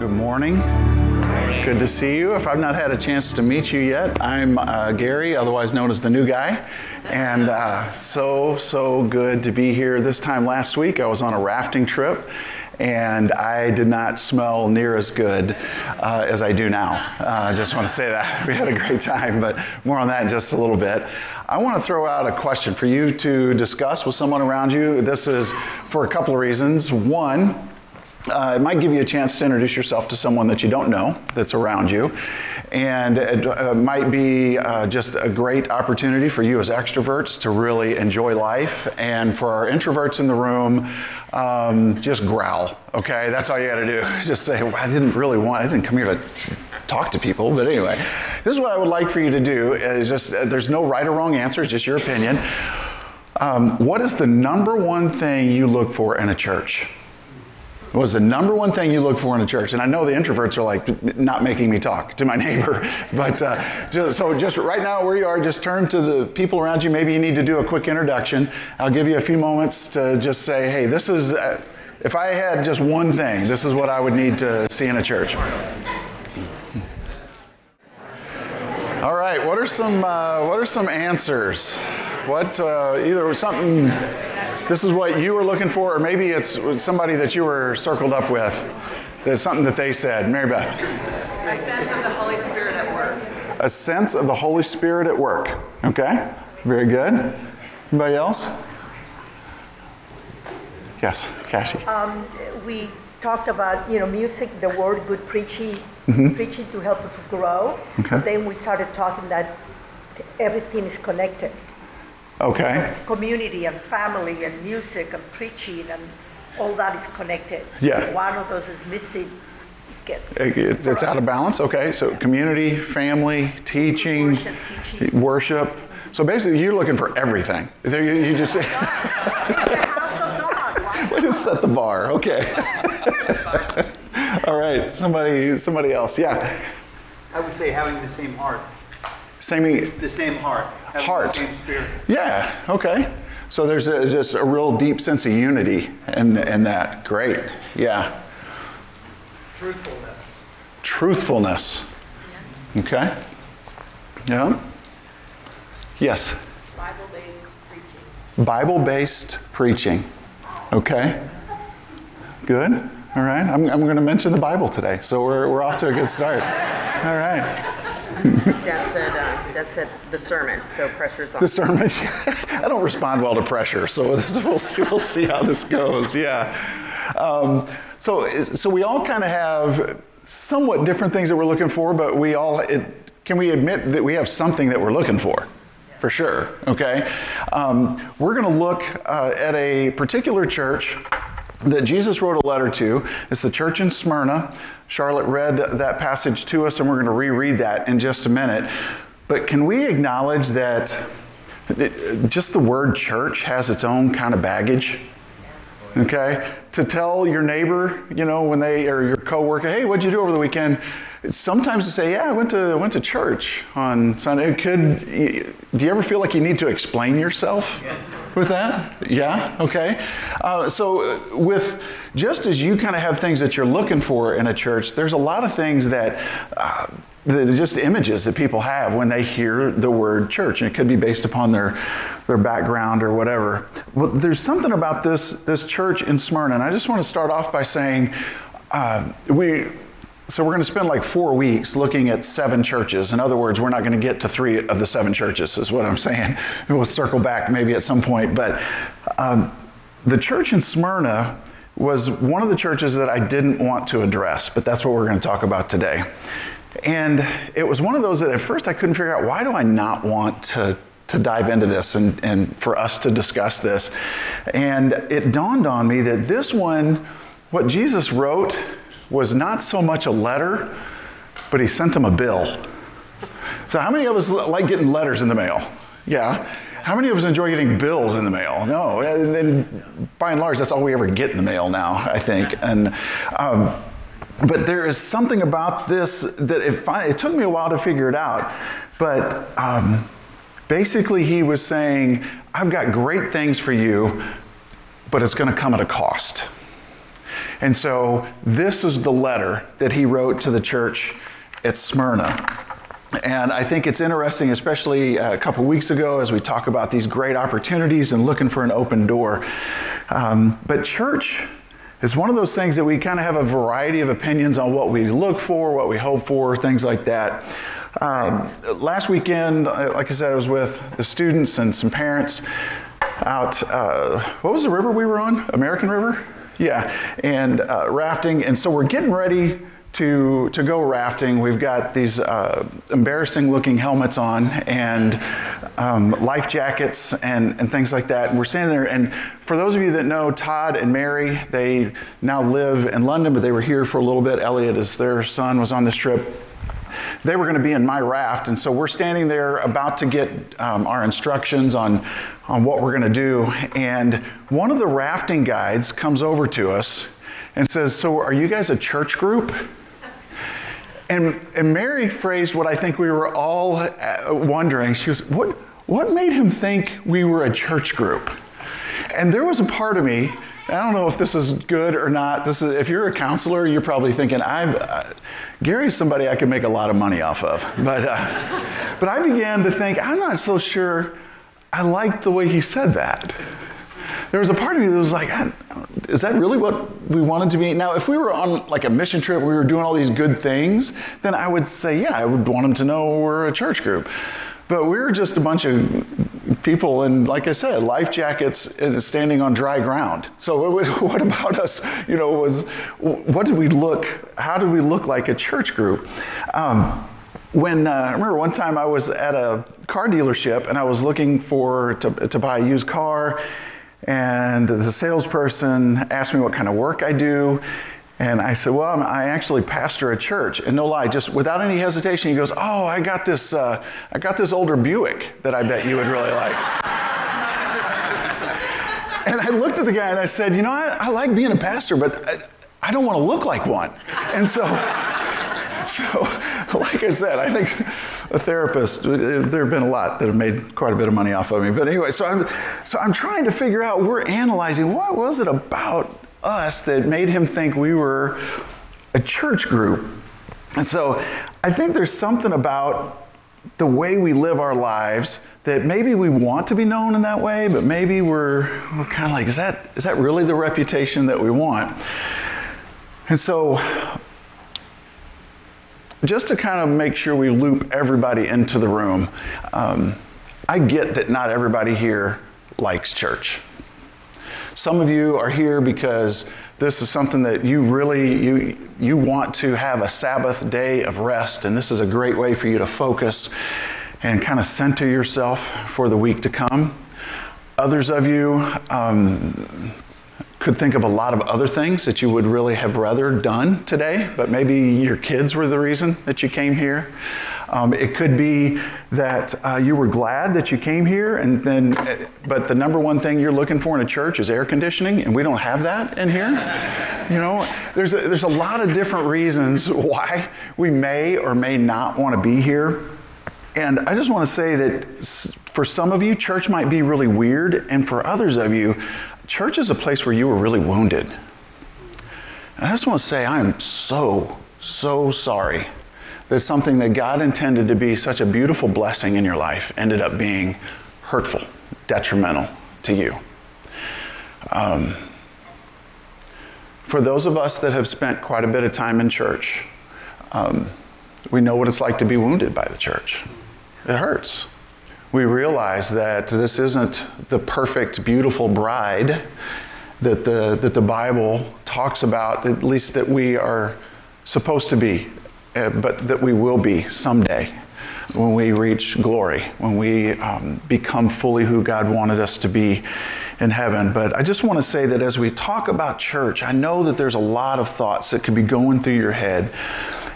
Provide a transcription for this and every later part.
Good morning. Good to see you. If I've not had a chance to meet you yet, I'm uh, Gary, otherwise known as the new guy. And uh, so, so good to be here. This time last week, I was on a rafting trip and I did not smell near as good uh, as I do now. I uh, just want to say that. We had a great time, but more on that in just a little bit. I want to throw out a question for you to discuss with someone around you. This is for a couple of reasons. One, uh, it might give you a chance to introduce yourself to someone that you don't know that's around you. And it uh, might be uh, just a great opportunity for you as extroverts to really enjoy life. And for our introverts in the room, um, just growl, okay? That's all you gotta do. Just say, well, I didn't really want, I didn't come here to talk to people. But anyway, this is what I would like for you to do is just, uh, there's no right or wrong answer, it's just your opinion. Um, what is the number one thing you look for in a church? Was the number one thing you look for in a church? And I know the introverts are like not making me talk to my neighbor, but uh, just, so just right now where you are, just turn to the people around you. Maybe you need to do a quick introduction. I'll give you a few moments to just say, hey, this is, uh, if I had just one thing, this is what I would need to see in a church. All right, what are some, uh, what are some answers? What, uh, either something this is what you were looking for, or maybe it's somebody that you were circled up with. There's something that they said. Mary Beth. A sense of the Holy Spirit at work. A sense of the Holy Spirit at work. Okay, very good. Anybody else? Yes, Cassie. Um, we talked about you know music, the word, good preaching, mm-hmm. preaching to help us grow. Okay. But then we started talking that everything is connected. Okay. Community and family and music and preaching and all that is connected. Yeah. If one of those is missing, gets. It, it's out of balance. Okay. So community, family, teaching, worship. Teaching. worship. So basically, you're looking for everything. You, you just. it's the house of God. Way to set the bar. Okay. all right. Somebody. Somebody else. Yeah. I would say having the same heart. Same. The same heart heart. Yeah, okay. So there's a, just a real deep sense of unity in, in that. Great. Yeah. Truthfulness. Truthfulness. Okay. Yeah. Yes. Bible based preaching. Bible based preaching. Okay. Good. All right. I'm, I'm going to mention the Bible today. So we're, we're off to a good start. All right. Dad said, uh, Dad said the sermon, so pressure's on. The sermon. I don't respond well to pressure, so we'll see, we'll see how this goes. Yeah. Um, so, so we all kind of have somewhat different things that we're looking for, but we all, it, can we admit that we have something that we're looking for? For sure, okay? Um, we're going to look uh, at a particular church that Jesus wrote a letter to. It's the church in Smyrna. Charlotte read that passage to us, and we're going to reread that in just a minute. But can we acknowledge that just the word church has its own kind of baggage? Okay? To tell your neighbor, you know, when they, or your coworker, hey, what'd you do over the weekend? Sometimes to say, yeah, I went to, went to church on Sunday. It could, do you ever feel like you need to explain yourself? with that? Yeah? Okay. Uh, so, uh, with just as you kind of have things that you're looking for in a church, there's a lot of things that. Uh, just images that people have when they hear the word church, and it could be based upon their their background or whatever. Well, there's something about this this church in Smyrna, and I just want to start off by saying uh, we so we're going to spend like four weeks looking at seven churches. In other words, we're not going to get to three of the seven churches, is what I'm saying. We'll circle back maybe at some point. But um, the church in Smyrna was one of the churches that I didn't want to address, but that's what we're going to talk about today. And it was one of those that at first I couldn't figure out why do I not want to to dive into this and, and for us to discuss this. And it dawned on me that this one, what Jesus wrote was not so much a letter, but he sent them a bill. So, how many of us like getting letters in the mail? Yeah. How many of us enjoy getting bills in the mail? No. And, by and large, that's all we ever get in the mail now, I think. And, um, but there is something about this that it, it, took me a while to figure it out. But um, basically, he was saying, I've got great things for you, but it's going to come at a cost. And so this is the letter that he wrote to the church at Smyrna. And I think it's interesting, especially a couple weeks ago, as we talk about these great opportunities and looking for an open door. Um, but church is one of those things that we kind of have a variety of opinions on what we look for, what we hope for, things like that. Um, last weekend, uh, like I said, I was with the students and some parents out. Uh, what was the river we were on? American River? Yeah, and uh, rafting. And so we're getting ready to, to go rafting. We've got these uh, embarrassing looking helmets on and um, life jackets and, and things like that. And we're standing there. And for those of you that know Todd and Mary, they now live in London, but they were here for a little bit. Elliot, as their son, was on this trip they were going to be in my raft. And so we're standing there about to get um, our instructions on, on what we're going to do. And one of the rafting guides comes over to us and says, So, are you guys a church group? And, and Mary phrased what I think we were all uh, wondering. She was, what, what made him think we were a church group? And there was a part of me, I don't know if this is good or not. This is, if you're a counselor, you're probably thinking, I'm, uh, Gary's somebody I could make a lot of money off of. But, uh, but I began to think, I'm not so sure I liked the way he said that. There was a part of me that was like, is that really what we wanted to be? Now, if we were on like a mission trip, we were doing all these good things, then I would say, yeah, I would want them to know we're a church group. But we were just a bunch of people, and like I said, life jackets standing on dry ground. So, what about us? You know, was what did we look? How did we look like a church group? Um, when uh, I remember one time I was at a car dealership and I was looking for to, to buy a used car, and the salesperson asked me what kind of work I do. And I said, Well, I actually pastor a church. And no lie, just without any hesitation, he goes, Oh, I got this, uh, I got this older Buick that I bet you would really like. and I looked at the guy and I said, You know, I, I like being a pastor, but I, I don't want to look like one. And so, so, like I said, I think a therapist, there have been a lot that have made quite a bit of money off of me. But anyway, so I'm, so I'm trying to figure out, we're analyzing what was it about us that made him think we were a church group. And so I think there's something about the way we live our lives that maybe we want to be known in that way, but maybe we're, we're kind of like, is that, is that really the reputation that we want? And so, just to kind of make sure we loop everybody into the room, um, I get that not everybody here likes church. Some of you are here because this is something that you really you you want to have a Sabbath day of rest, and this is a great way for you to focus and kind of center yourself for the week to come. Others of you um, could think of a lot of other things that you would really have rather done today, but maybe your kids were the reason that you came here. Um, it could be that uh, you were glad that you came here, and then, but the number one thing you're looking for in a church is air conditioning, and we don't have that in here. You know, there's a, there's a lot of different reasons why we may or may not want to be here. And I just want to say that for some of you, church might be really weird, and for others of you, church is a place where you were really wounded. And I just want to say, I am so, so sorry that something that God intended to be such a beautiful blessing in your life ended up being hurtful, detrimental to you. Um, for those of us that have spent quite a bit of time in church, um, we know what it's like to be wounded by the church. It hurts. We realize that this isn't the perfect, beautiful bride that the, that the Bible talks about, at least that we are supposed to be uh, but that we will be someday when we reach glory, when we um, become fully who God wanted us to be in heaven. But I just want to say that as we talk about church, I know that there's a lot of thoughts that could be going through your head.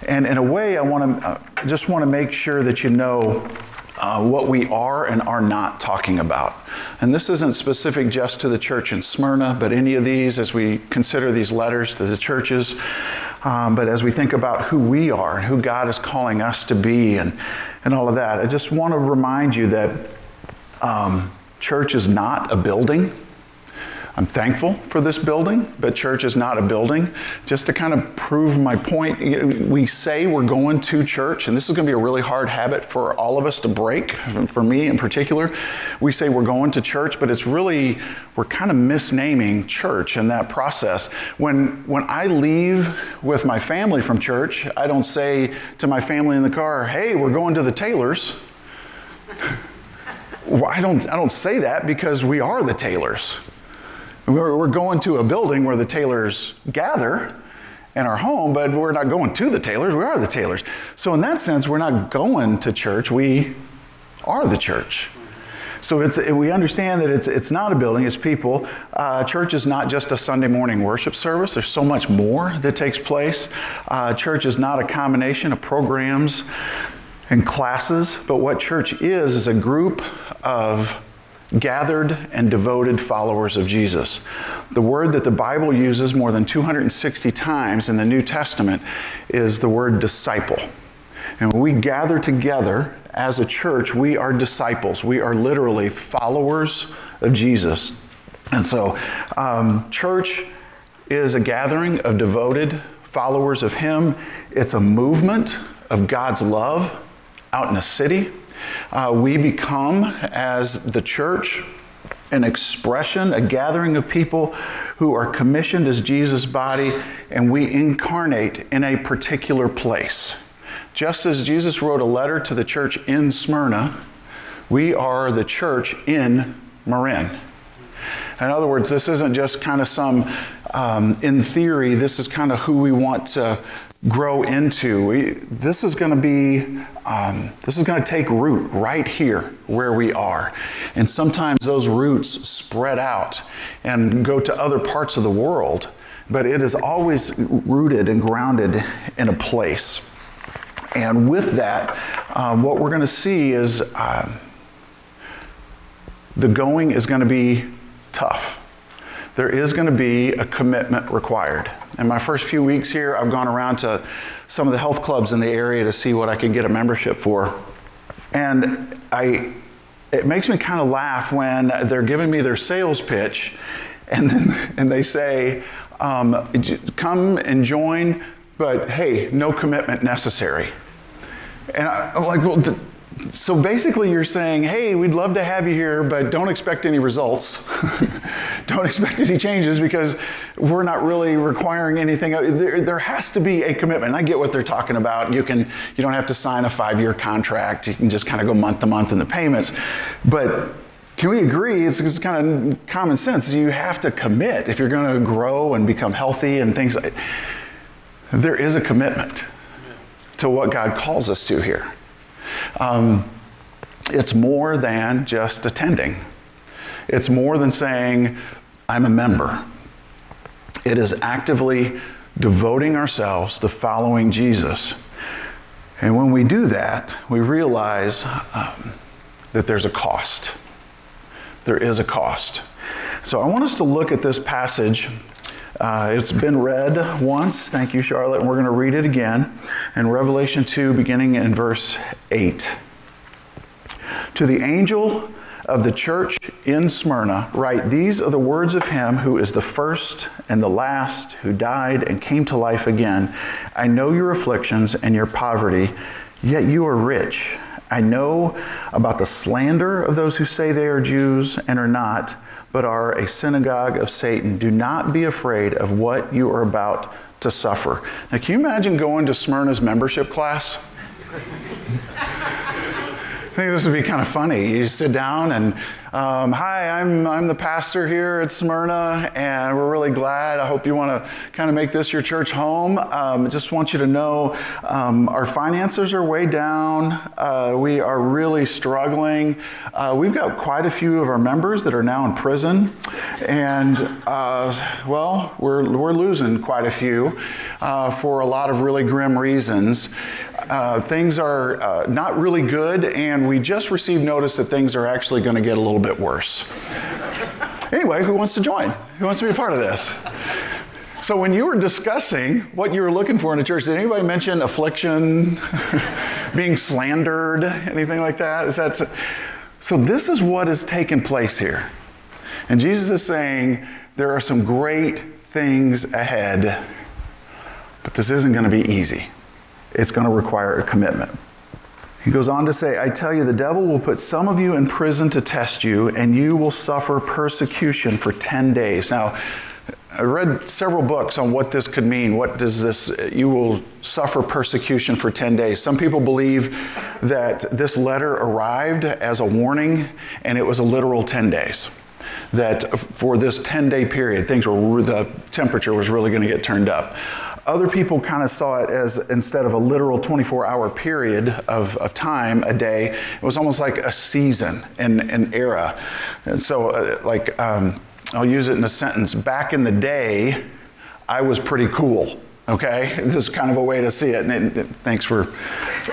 And in a way, I want to uh, just want to make sure that you know uh, what we are and are not talking about. And this isn't specific just to the church in Smyrna, but any of these as we consider these letters to the churches. Um, but as we think about who we are and who God is calling us to be and, and all of that, I just want to remind you that um, church is not a building. I'm thankful for this building, but church is not a building. Just to kind of prove my point, we say we're going to church, and this is going to be a really hard habit for all of us to break, for me in particular. We say we're going to church, but it's really, we're kind of misnaming church in that process. When, when I leave with my family from church, I don't say to my family in the car, hey, we're going to the Taylors. Well, I don't, I don't say that because we are the Taylors. We're, going to a building where the Taylors gather in our home, but we're not going to the Taylors. We are the Taylors. So, in that sense, we're not going to church. We are the church. So it's, we understand that it's, it's not a building, it's people. Uh, church is not just a Sunday morning worship service, there's so much more that takes place. Uh, church is not a combination of programs and classes, but what church is, is a group of gathered and devoted followers of Jesus. The word that the Bible uses more than 260 times in the New Testament is the word disciple. And when we gather together as a church, we are disciples. We are literally followers of Jesus. And so, um, church is a gathering of devoted followers of Him, it's a movement of God's love out in a city. Uh, we become, as the church, an expression, a gathering of people who are commissioned as Jesus' body, and we incarnate in a particular place. Just as Jesus wrote a letter to the church in Smyrna, we are the church in Marin. In other words, this isn't just kind of some, um, in theory, this is kind of who we want to grow into. This is going to be, um, this is going to take root right here where we are. And sometimes those roots spread out and go to other parts of the world, but it is always rooted and grounded in a place. And with that, um, what we're going to see is uh, the going is going to be tough there is going to be a commitment required. In my first few weeks here, I've gone around to some of the health clubs in the area to see what I can get a membership for. And I, it makes me kind of laugh when they're giving me their sales pitch and, then, and they say, um, come and join, but hey, no commitment necessary. And I, am like, well, so basically, you're saying, hey, we'd love to have you here, but don't expect any results. don't expect any changes because we're not really requiring anything. There, there, has to be a commitment. I get what they're talking about. You, can, you don't have to sign a five year contract, you can just kind of go month to month in the payments. But can we agree? It's, it's kind of common sense. You have to commit if you're going to grow and become healthy and things There is a commitment to what God calls us to here. Um, it's more than just attending, it's more than saying, I'm a member. It is actively devoting ourselves to following Jesus. And when we do that, we realize um, that there's a cost. There is a cost. So I want us to look at this passage uh, it's been read once. Thank you, Charlotte. And we're going to read it again in Revelation 2, beginning in verse 8. To the angel of the church in Smyrna, write These are the words of him who is the first and the last, who died and came to life again. I know your afflictions and your poverty, yet you are rich. I know about the slander of those who say they are Jews and are not but are a synagogue of Satan. Do not be afraid of what you are about to suffer. Now, can you imagine going to Smyrna's membership class? I think this would be kind of funny. You sit down and, um, hi, I'm, I'm the pastor here at Smyrna, and we're really glad. I hope you want to kind of make this your church home. Um, just want you to know um, our finances are way down. Uh, we are really struggling. Uh, we've got quite a few of our members that are now in prison, and uh, well, we're, we're losing quite a few uh, for a lot of really grim reasons. Uh, things are uh, not really good, and we just received notice that things are actually going to get a little bit worse. anyway, who wants to join? Who wants to be a part of this? So, when you were discussing what you were looking for in a church, did anybody mention affliction, being slandered, anything like that? Is that so? This is what is taking place here. And Jesus is saying, there are some great things ahead, but this isn't going to be easy. It's going to require a commitment. He goes on to say, I tell you, the devil will put some of you in prison to test you, and you will suffer persecution for 10 days. Now, I read several books on what this could mean. What does this, you will suffer persecution for 10 days. Some people believe that this letter arrived as a warning and it was a literal 10 days. That for this 10 day period, things were, the temperature was really going to get turned up. Other people kind of saw it as instead of a literal 24 hour period of, of time a day, it was almost like a season, an, an era. And so, uh, like, um, I'll use it in a sentence. Back in the day, I was pretty cool. Okay, this is kind of a way to see it. And it, thanks for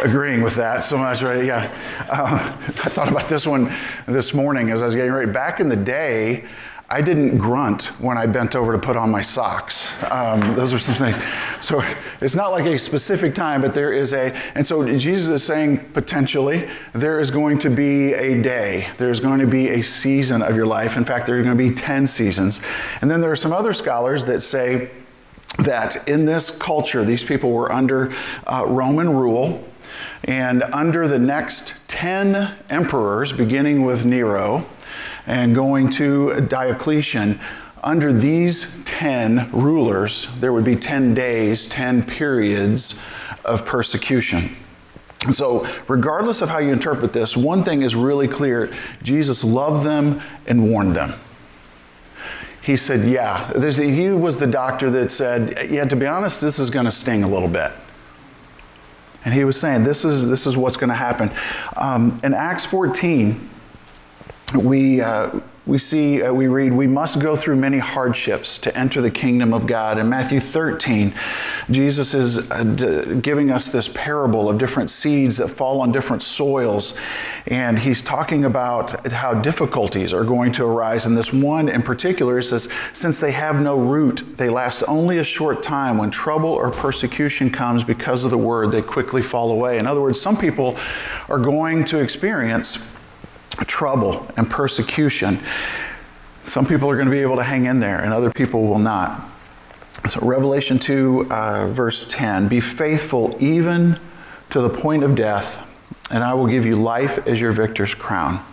agreeing with that so much. Right? Yeah, uh, I thought about this one this morning as I was getting ready. Back in the day, I didn't grunt when I bent over to put on my socks. Um, those are some things. So it's not like a specific time, but there is a, and so Jesus is saying potentially there is going to be a day, there's going to be a season of your life. In fact, there are going to be 10 seasons. And then there are some other scholars that say that in this culture, these people were under uh, Roman rule. And under the next 10 emperors, beginning with Nero, and going to Diocletian, under these 10 rulers, there would be 10 days, 10 periods of persecution. And so, regardless of how you interpret this, one thing is really clear Jesus loved them and warned them. He said, Yeah, this, he was the doctor that said, Yeah, to be honest, this is going to sting a little bit. And he was saying, This is, this is what's going to happen. Um, in Acts 14, we, uh, we see, uh, we read, we must go through many hardships to enter the kingdom of God. In Matthew 13, Jesus is uh, d- giving us this parable of different seeds that fall on different soils. And he's talking about how difficulties are going to arise. And this one in particular he says, since they have no root, they last only a short time. When trouble or persecution comes because of the word, they quickly fall away. In other words, some people are going to experience trouble and persecution. Some people are going to be able to hang in there, and other people will not. So, Revelation 2, uh, verse 10 Be faithful even to the point of death, and I will give you life as your victor's crown.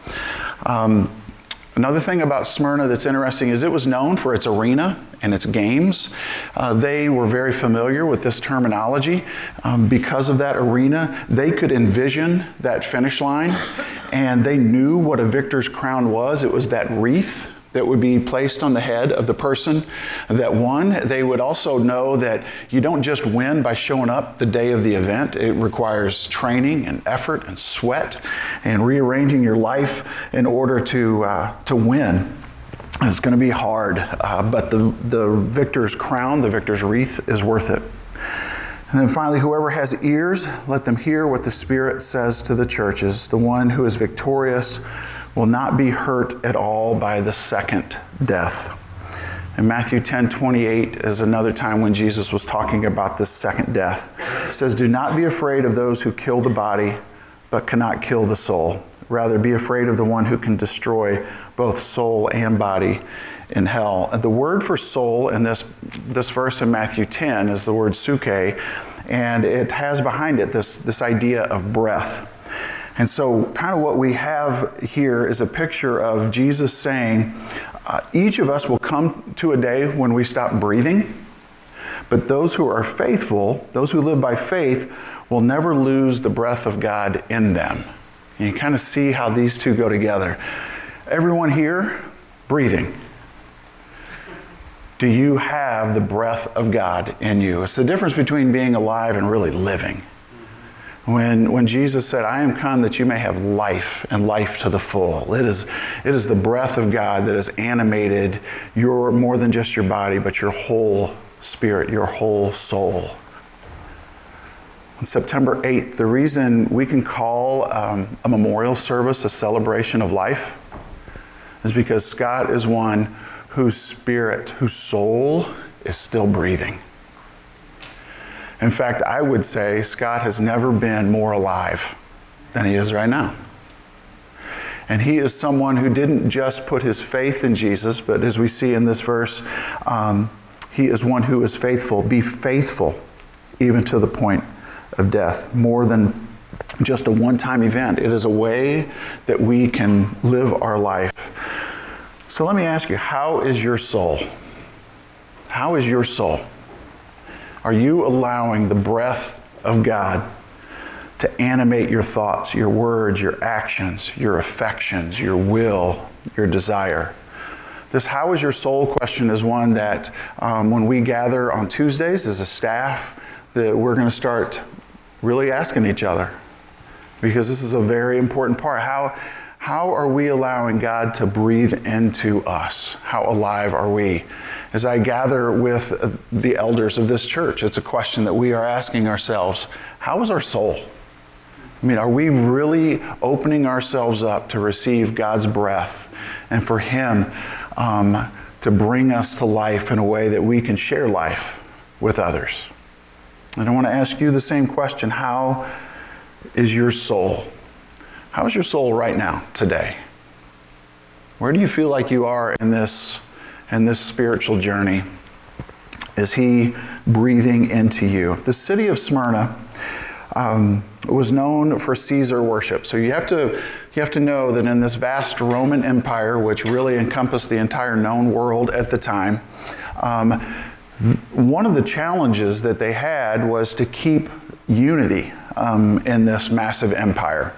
Um, Another thing about Smyrna that's interesting is it was known for its arena and its games. Uh, they were very familiar with this terminology. Um, because of that arena, they could envision that finish line and they knew what a victor's crown was. It was that wreath that would be placed on the head of the person that won. They would also know that you don't just win by showing up the day of the event, it requires training and effort and sweat and rearranging your life in order to, uh, to win. It's going to be hard, uh, but the, the victor's crown, the victor's wreath, is worth it. And then finally, whoever has ears, let them hear what the Spirit says to the churches. The one who is victorious will not be hurt at all by the second death. And Matthew 10 28 is another time when Jesus was talking about this second death. It says, Do not be afraid of those who kill the body, but cannot kill the soul. Rather, be afraid of the one who can destroy both soul and body in hell. The word for soul in this, this verse in Matthew 10 is the word psuche, and it has behind it this, this idea of breath. And so, kind of what we have here is a picture of Jesus saying, uh, each of us will come to a day when we stop breathing, but those who are faithful, those who live by faith, will never lose the breath of God in them. And you kind of see how these two go together. Everyone here, breathing. Do you have the breath of God in you? It's the difference between being alive and really living. When, when Jesus said, I am come that you may have life and life to the full, it is, it is the breath of God that has animated your more than just your body, but your whole spirit, your whole soul. On September 8th, the reason we can call um, a memorial service a celebration of life is because Scott is one whose spirit, whose soul is still breathing. In fact, I would say Scott has never been more alive than he is right now. And he is someone who didn't just put his faith in Jesus, but as we see in this verse, um, he is one who is faithful. Be faithful even to the point of death, more than just a one time event. It is a way that we can live our life. So let me ask you how is your soul? How is your soul? Are you allowing the breath of God to animate your thoughts, your words, your actions, your affections, your will, your desire? This how is your soul question is one that um, when we gather on Tuesdays as a staff, that we're going to start really asking each other because this is a very important part. How, how are we allowing God to breathe into us? How alive are we? As I gather with the elders of this church, it's a question that we are asking ourselves How is our soul? I mean, are we really opening ourselves up to receive God's breath and for Him um, to bring us to life in a way that we can share life with others? And I want to ask you the same question How is your soul? How is your soul right now, today? Where do you feel like you are in this, in this spiritual journey? Is He breathing into you? The city of Smyrna um, was known for Caesar worship. So you have, to, you have to know that in this vast Roman Empire, which really encompassed the entire known world at the time, um, one of the challenges that they had was to keep unity um, in this massive empire.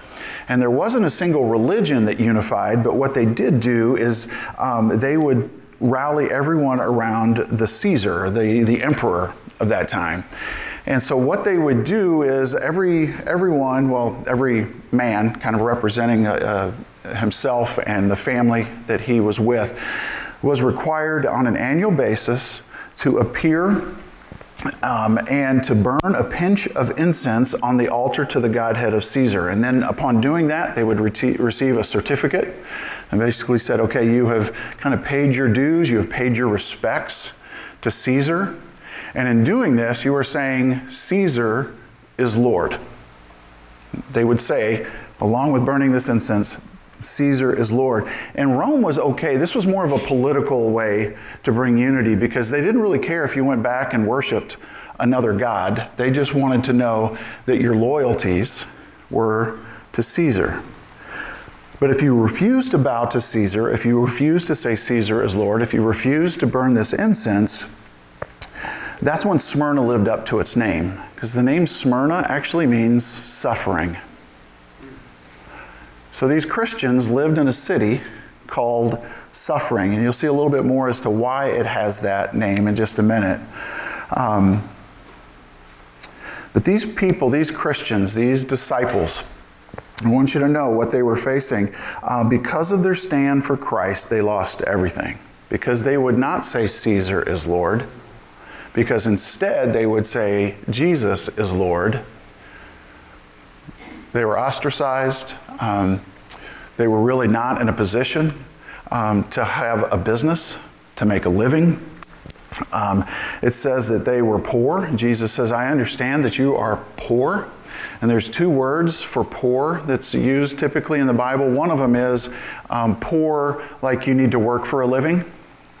And there wasn't a single religion that unified, but what they did do is um, they would rally everyone around the Caesar, the, the emperor of that time. And so what they would do is every everyone, well, every man, kind of representing uh, uh, himself and the family that he was with, was required on an annual basis to appear um, and to burn a pinch of incense on the altar to the Godhead of Caesar. And then upon doing that, they would re- receive a certificate and basically said, okay, you have kind of paid your dues, you have paid your respects to Caesar. And in doing this, you are saying, Caesar is Lord. They would say, along with burning this incense, Caesar is Lord. And Rome was okay. This was more of a political way to bring unity because they didn't really care if you went back and worshiped another god. They just wanted to know that your loyalties were to Caesar. But if you refuse to bow to Caesar, if you refuse to say Caesar is Lord, if you refuse to burn this incense, that's when Smyrna lived up to its name. Because the name Smyrna actually means suffering. So these Christians lived in a city called Suffering, and you'll see a little bit more as to why it has that name in just a minute. Um, but these people, these Christians, these disciples, I want you to know what they were facing. Uh, because of their stand for Christ, they lost everything. Because they would not say Caesar is Lord, because instead they would say Jesus is Lord. They were ostracized. Um, they were really not in a position um, to have a business, to make a living. Um, it says that they were poor. Jesus says, I understand that you are poor. And there's two words for poor that's used typically in the Bible. One of them is um, poor, like you need to work for a living.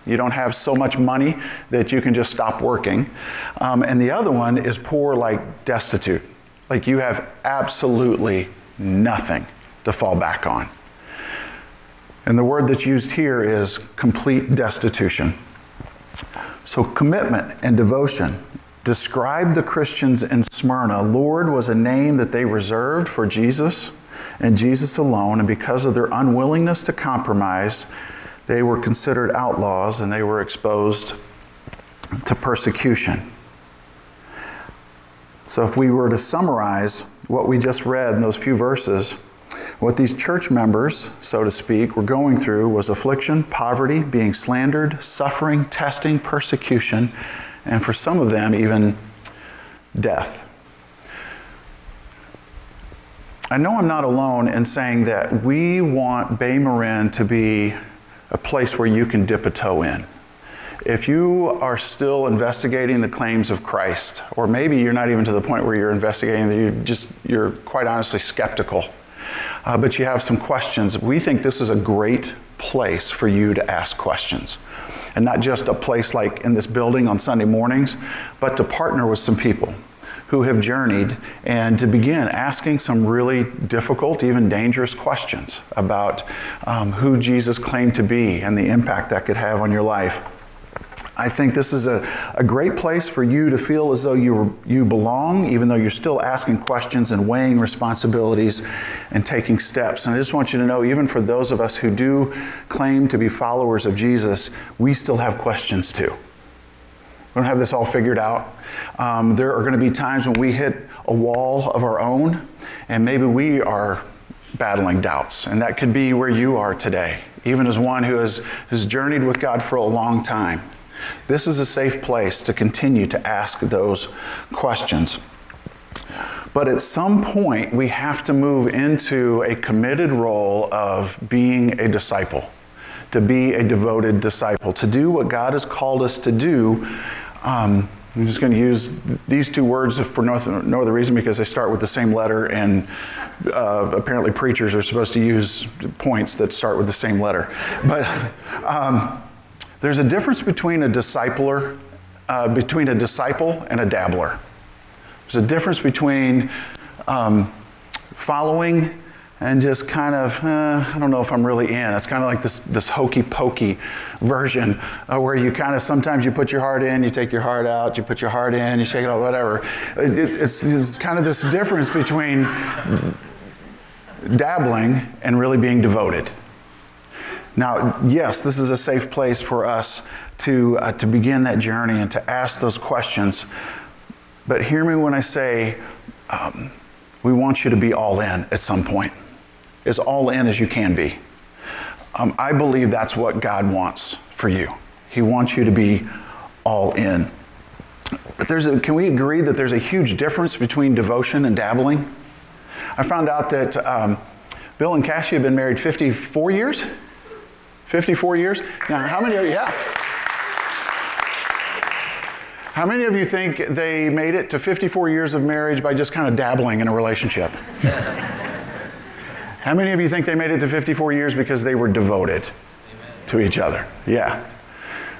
You don't have so much money that you can just stop working. Um, and the other one is poor, like destitute. Like you have absolutely nothing to fall back on. And the word that's used here is complete destitution. So, commitment and devotion describe the Christians in Smyrna. Lord was a name that they reserved for Jesus and Jesus alone, and because of their unwillingness to compromise, they were considered outlaws and they were exposed to persecution. So, if we were to summarize what we just read in those few verses, what these church members, so to speak, were going through was affliction, poverty, being slandered, suffering, testing, persecution, and for some of them, even death. I know I'm not alone in saying that we want Bay Marin to be a place where you can dip a toe in if you are still investigating the claims of Christ, or maybe you're not even to the point where you're investigating, that you just you're quite honestly skeptical, uh, but you have some questions, we think this is a great place for you to ask questions. And not just a place like in this building on Sunday mornings, but to partner with some people who have journeyed and to begin asking some really difficult, even dangerous questions about um, who Jesus claimed to be and the impact that could have on your life. I think this is a, a great place for you to feel as though you, you belong, even though you're still asking questions and weighing responsibilities and taking steps. And I just want you to know, even for those of us who do claim to be followers of Jesus, we still have questions too. We don't have this all figured out. Um, there are going to be times when we hit a wall of our own, and maybe we are battling doubts. And that could be where you are today, even as one who has, has journeyed with God for a long time. This is a safe place to continue to ask those questions. But at some point, we have to move into a committed role of being a disciple, to be a devoted disciple, to do what God has called us to do. Um, I'm just going to use these two words for no, no, other reason because they start with the same letter, and uh, apparently preachers are supposed to use points that start with the same letter. But um, there's a difference between a discipler, uh, between a disciple and a dabbler. There's a difference between um, following and just kind of, uh, I don't know if I'm really in. It's kind of like this, this hokey pokey version uh, where you kind of sometimes you put your heart in, you take your heart out, you put your heart in, you shake it out, whatever. It, it's, it's kind of this difference between dabbling and really being devoted. Now, yes, this is a safe place for us to, uh, to begin that journey and to ask those questions. But hear me when I say um, we want you to be all in at some point as all in as you can be. Um, I believe that's what God wants for you. He wants you to be all in. But there's a, can we agree that there's a huge difference between devotion and dabbling? I found out that um, Bill and Cassie have been married 54 years. 54 years? Now, how many of you, yeah. How many of you think they made it to 54 years of marriage by just kind of dabbling in a relationship? How many of you think they made it to 54 years because they were devoted Amen. to each other? Yeah.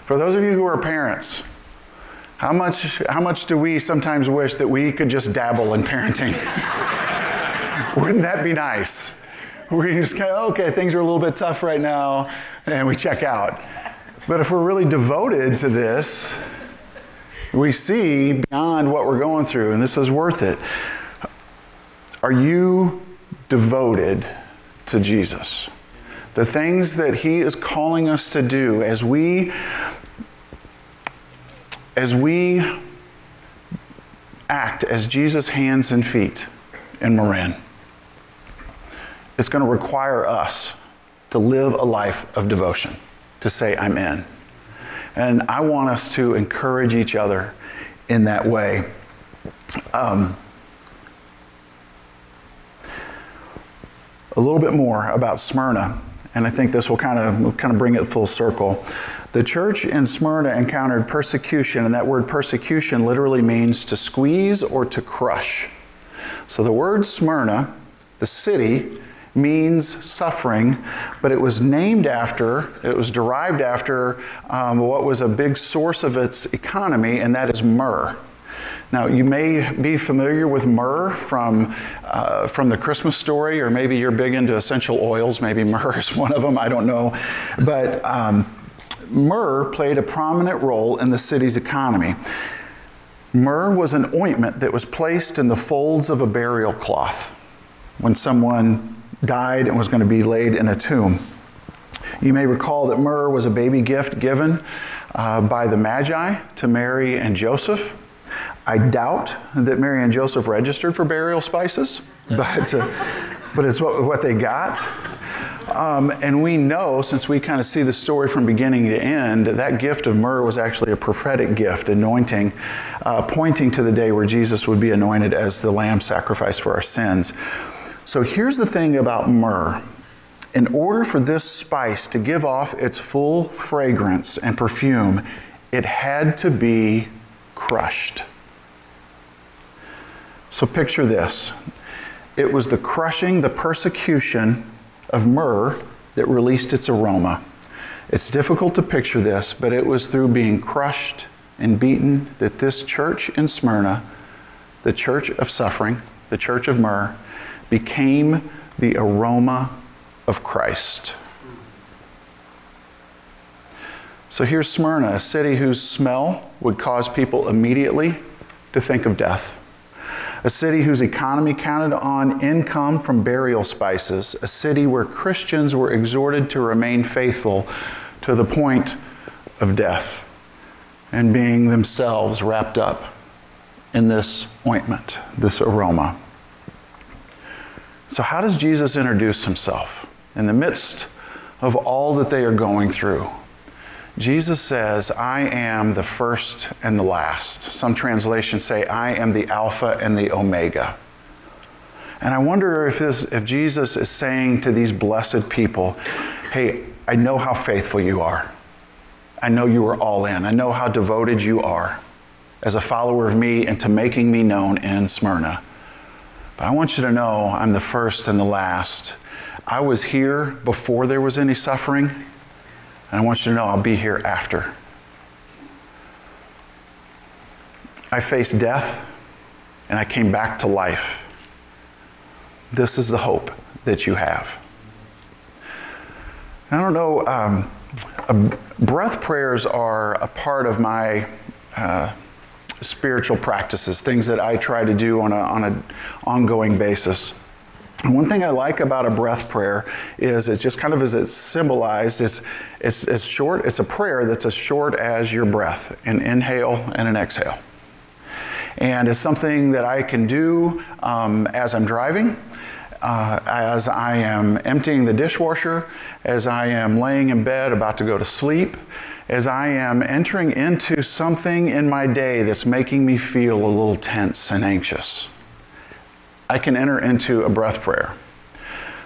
For those of you who are parents, how much, how much do we sometimes wish that we could just dabble in parenting? Wouldn't that be nice? We just kind of, okay, things are a little bit tough right now, and we check out. But if we're really devoted to this, we see beyond what we're going through, and this is worth it. Are you devoted to Jesus. The things that he is calling us to do as we as we act as Jesus' hands and feet in Marin. It's going to require us to live a life of devotion, to say, I'm in. And I want us to encourage each other in that way. Um, a little bit more about Smyrna, and I think this will kind of kind of bring it full circle. The church in Smyrna encountered persecution, and that word persecution literally means to squeeze or to crush. So the word Smyrna, the city, means suffering, but it was named after, it was derived after um, what was a big source of its economy, and that is myrrh. Now, you may be familiar with myrrh from, uh, from the Christmas story, or maybe you're big into essential oils. Maybe myrrh is one of them, I don't know. But um, myrrh played a prominent role in the city's economy. Myrrh was an ointment that was placed in the folds of a burial cloth when someone died and was going to be laid in a tomb. You may recall that myrrh was a baby gift given uh, by the Magi to Mary and Joseph. I doubt that Mary and Joseph registered for burial spices, but, uh, but it's what, what they got. Um, and we know, since we kind of see the story from beginning to end, that gift of myrrh was actually a prophetic gift, anointing, uh, pointing to the day where Jesus would be anointed as the lamb sacrifice for our sins. So here's the thing about myrrh. In order for this spice to give off its full fragrance and perfume, it had to be crushed. So picture this. it was the crushing, the persecution of myrrh that released its aroma. It's difficult to picture this, but it was through being crushed and beaten that this church in Smyrna, the church of suffering, the church of myrrh, became the aroma of Christ. So here's Smyrna, a city whose smell would cause people immediately to think of death. A city whose economy counted on income from burial spices. A city where Christians were exhorted to remain faithful to the point of death and being themselves wrapped up in this ointment, this aroma. So, how does Jesus introduce himself in the midst of all that they are going through? Jesus says, I am the first and the last. Some translations say, I am the Alpha and the Omega. And I wonder if, this, if Jesus is saying to these blessed people, Hey, I know how faithful you are. I know you are all in. I know how devoted you are as a follower of me and to making me known in Smyrna. But I want you to know I'm the first and the last. I was here before there was any suffering. And I want you to know I'll be here after. I faced death and I came back to life. This is the hope that you have. I don't know, um, breath prayers are a part of my uh, spiritual practices, things that I try to do on an on a ongoing basis. And one thing I like about a breath prayer is it's just kind of as it's symbolized, it's, it's, it's short, it's a prayer that's as short as your breath, an inhale and an exhale. And it's something that I can do um, as I'm driving, uh, as I am emptying the dishwasher, as I am laying in bed about to go to sleep, as I am entering into something in my day that's making me feel a little tense and anxious. I can enter into a breath prayer.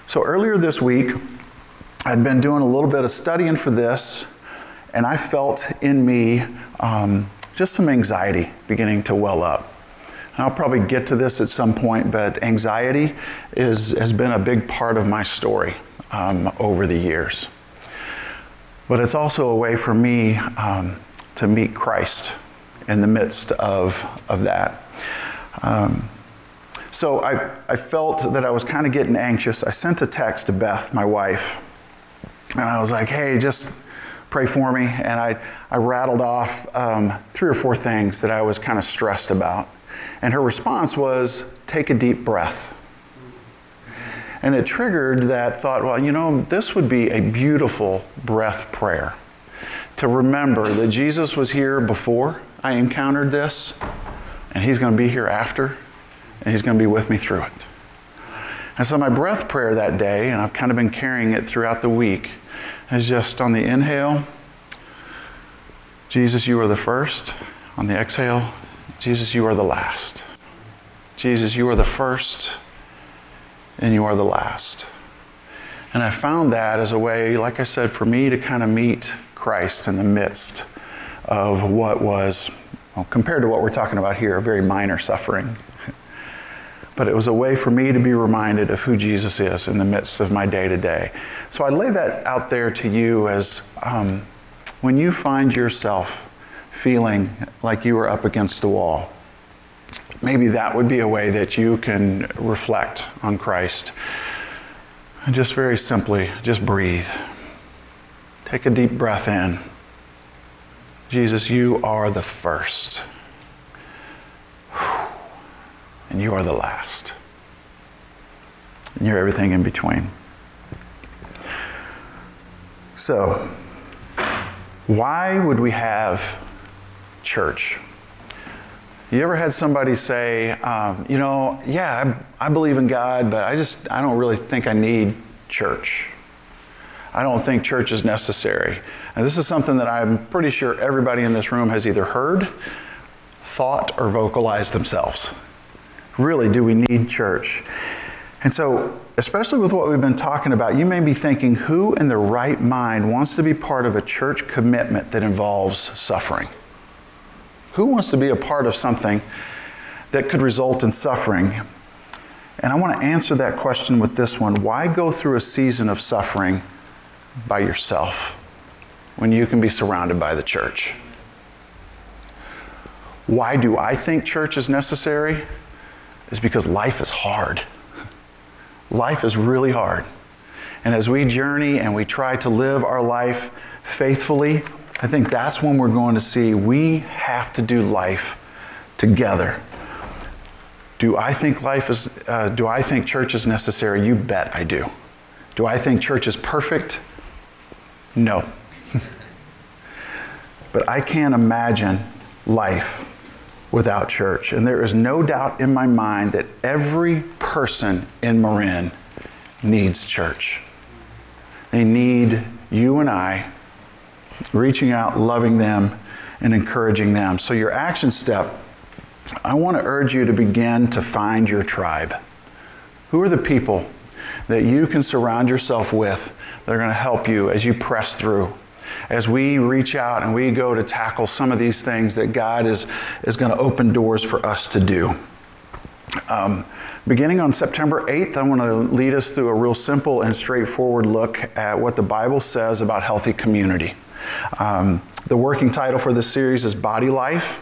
So earlier this week, I'd been doing a little bit of studying for this, and I felt in me um, just some anxiety beginning to well up. And I'll probably get to this at some point, but anxiety is, has been a big part of my story um, over the years. But it's also a way for me um, to meet Christ in the midst of, of that. Um, so I, I felt that I was kind of getting anxious. I sent a text to Beth, my wife, and I was like, hey, just pray for me. And I, I rattled off um, three or four things that I was kind of stressed about. And her response was, take a deep breath. And it triggered that thought, well, you know, this would be a beautiful breath prayer to remember that Jesus was here before I encountered this, and he's going to be here after and He's going to be with me through it. And so, my breath prayer that day, and I've kind of been carrying it throughout the week, is just on the inhale, Jesus, you are the first. On the exhale, Jesus, you are the last. Jesus, you are the first, and you are the last. And I found that as a way, like I said, for me to kind of meet Christ in the midst of what was, well, compared to what we're talking about here, a very minor suffering but it was a way for me to be reminded of who Jesus is in the midst of my day to day. So I lay that out there to you as um, when you find yourself feeling like you are up against the wall, maybe that would be a way that you can reflect on Christ. And just very simply, just breathe. Take a deep breath in. Jesus, you are the first and you are the last. And you're everything in between. So, why would we have church? You ever had somebody say, um, you know, yeah, I, I believe in God, but I just, I don't really think I need church. I don't think church is necessary. And this is something that I'm pretty sure everybody in this room has either heard, thought, or vocalized themselves. Really, do we need church? And so, especially with what we've been talking about, you may be thinking, who in their right mind wants to be part of a church commitment that involves suffering? Who wants to be a part of something that could result in suffering? And I want to answer that question with this one Why go through a season of suffering by yourself when you can be surrounded by the church? Why do I think church is necessary? Is because life is hard. Life is really hard. And as we journey and we try to live our life faithfully, I think that's when we're going to see we have to do life together. Do I think life is, uh, do I think church is necessary? You bet I do. Do I think church is perfect? No. but I can't imagine life without church. And there is no doubt in my mind that every person in Marin needs church. They need you and I reaching out, loving them, and encouraging them. So, your action step, I want to urge you to begin to find your tribe. Who are the people that you can surround yourself with that are going to help you as you press through? As we reach out and we go to tackle some of these things that God is, is going to open doors for us to do. Um, beginning on September 8th, I want to lead us through a real simple and straightforward look at what the Bible says about healthy community. Um, the working title for this series is Body Life.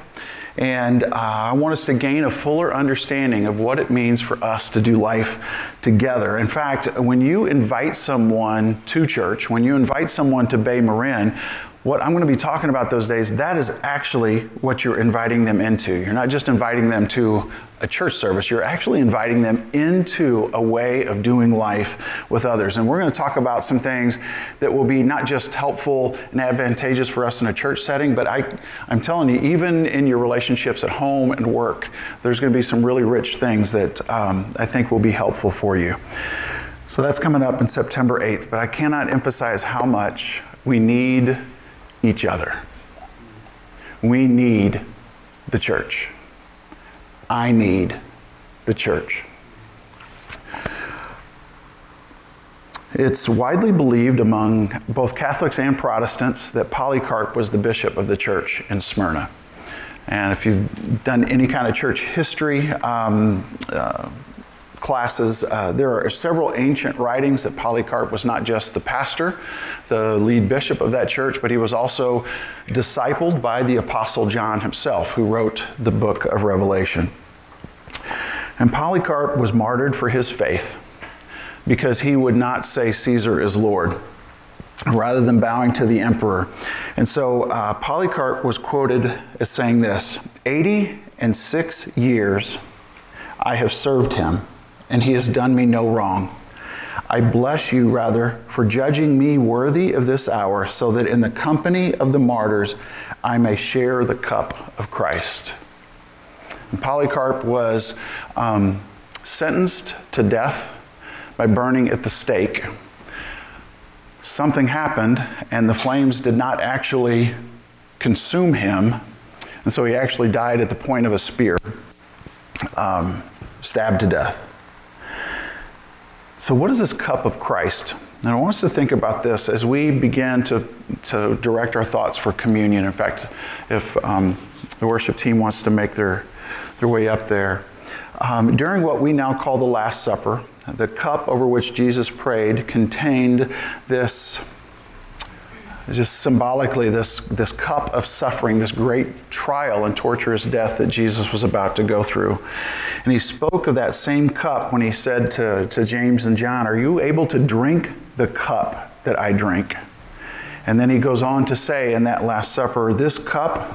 And uh, I want us to gain a fuller understanding of what it means for us to do life together. In fact, when you invite someone to church, when you invite someone to Bay Marin, what I'm going to be talking about those days, that is actually what you're inviting them into. You're not just inviting them to a church service, you're actually inviting them into a way of doing life with others. And we're going to talk about some things that will be not just helpful and advantageous for us in a church setting, but I, I'm telling you, even in your relationships at home and work, there's going to be some really rich things that um, I think will be helpful for you. So that's coming up in September 8th, but I cannot emphasize how much we need each other. We need the church. I need the church. It's widely believed among both Catholics and Protestants that Polycarp was the bishop of the church in Smyrna. And if you've done any kind of church history, um, uh, classes. Uh, there are several ancient writings that Polycarp was not just the pastor, the lead bishop of that church, but he was also discipled by the Apostle John himself, who wrote the book of Revelation. And Polycarp was martyred for his faith because he would not say Caesar is Lord rather than bowing to the emperor. And so uh, Polycarp was quoted as saying this 80 and six years I have served him and he has done me no wrong. I bless you rather for judging me worthy of this hour, so that in the company of the martyrs I may share the cup of Christ. And Polycarp was um, sentenced to death by burning at the stake. Something happened, and the flames did not actually consume him, and so he actually died at the point of a spear, um, stabbed to death. So, what is this cup of Christ? And I want us to think about this as we begin to, to direct our thoughts for communion. In fact, if um, the worship team wants to make their, their way up there, um, during what we now call the Last Supper, the cup over which Jesus prayed contained this just symbolically this, this cup of suffering, this great trial and torturous death that Jesus was about to go through. And he spoke of that same cup when he said to, to James and John, Are you able to drink the cup that I drink? And then he goes on to say in that Last Supper, This cup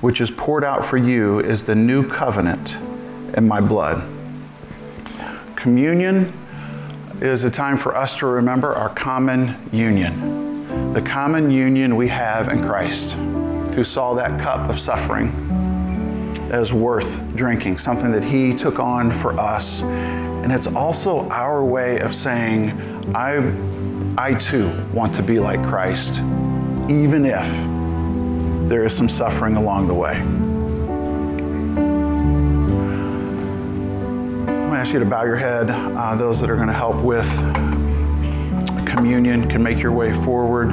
which is poured out for you is the new covenant in my blood. Communion is a time for us to remember our common union the common union we have in Christ, who saw that cup of suffering as worth drinking, something that He took on for us. And it's also our way of saying, I, I too want to be like Christ, even if there is some suffering along the way. I'm going to ask you to bow your head, uh, those that are going to help with communion can make your way forward.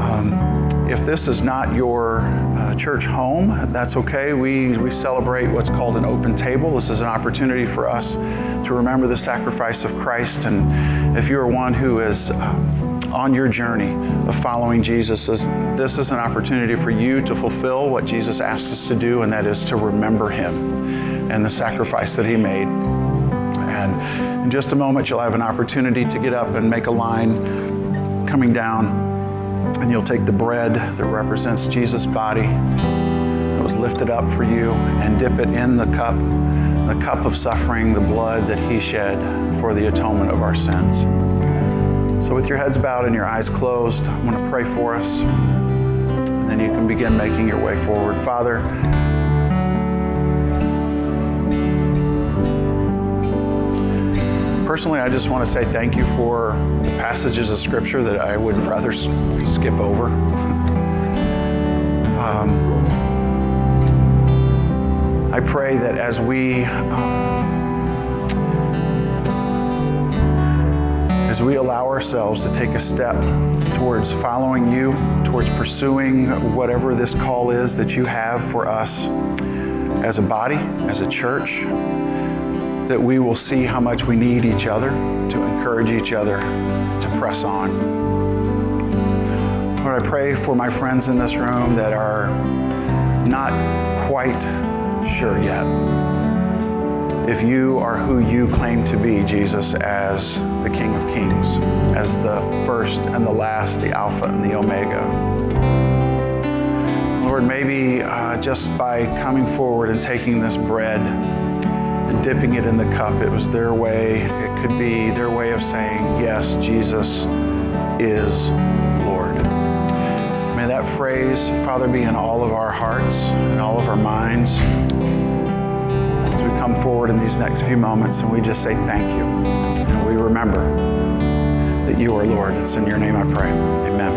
Um, if this is not your uh, church home, that's okay. We, we celebrate what's called an open table. This is an opportunity for us to remember the sacrifice of Christ. And if you're one who is um, on your journey of following Jesus, this, this is an opportunity for you to fulfill what Jesus asked us to do, and that is to remember Him and the sacrifice that He made. And in just a moment, you'll have an opportunity to get up and make a line coming down and you'll take the bread that represents Jesus' body that was lifted up for you and dip it in the cup, the cup of suffering, the blood that He shed for the atonement of our sins. So, with your heads bowed and your eyes closed, I'm going to pray for us. And then you can begin making your way forward. Father, personally, I just want to say thank you for passages of Scripture that I would rather skip over. um, I pray that as we um, as we allow ourselves to take a step towards following you, towards pursuing whatever this call is that you have for us as a body, as a church, that we will see how much we need each other to encourage each other to press on. Lord, I pray for my friends in this room that are not quite sure yet if you are who you claim to be, Jesus, as the King of Kings, as the first and the last, the Alpha and the Omega. Lord, maybe uh, just by coming forward and taking this bread dipping it in the cup, it was their way, it could be their way of saying, Yes, Jesus is Lord. May that phrase, Father, be in all of our hearts and all of our minds as we come forward in these next few moments and we just say thank you. And we remember that you are Lord. It's in your name I pray. Amen.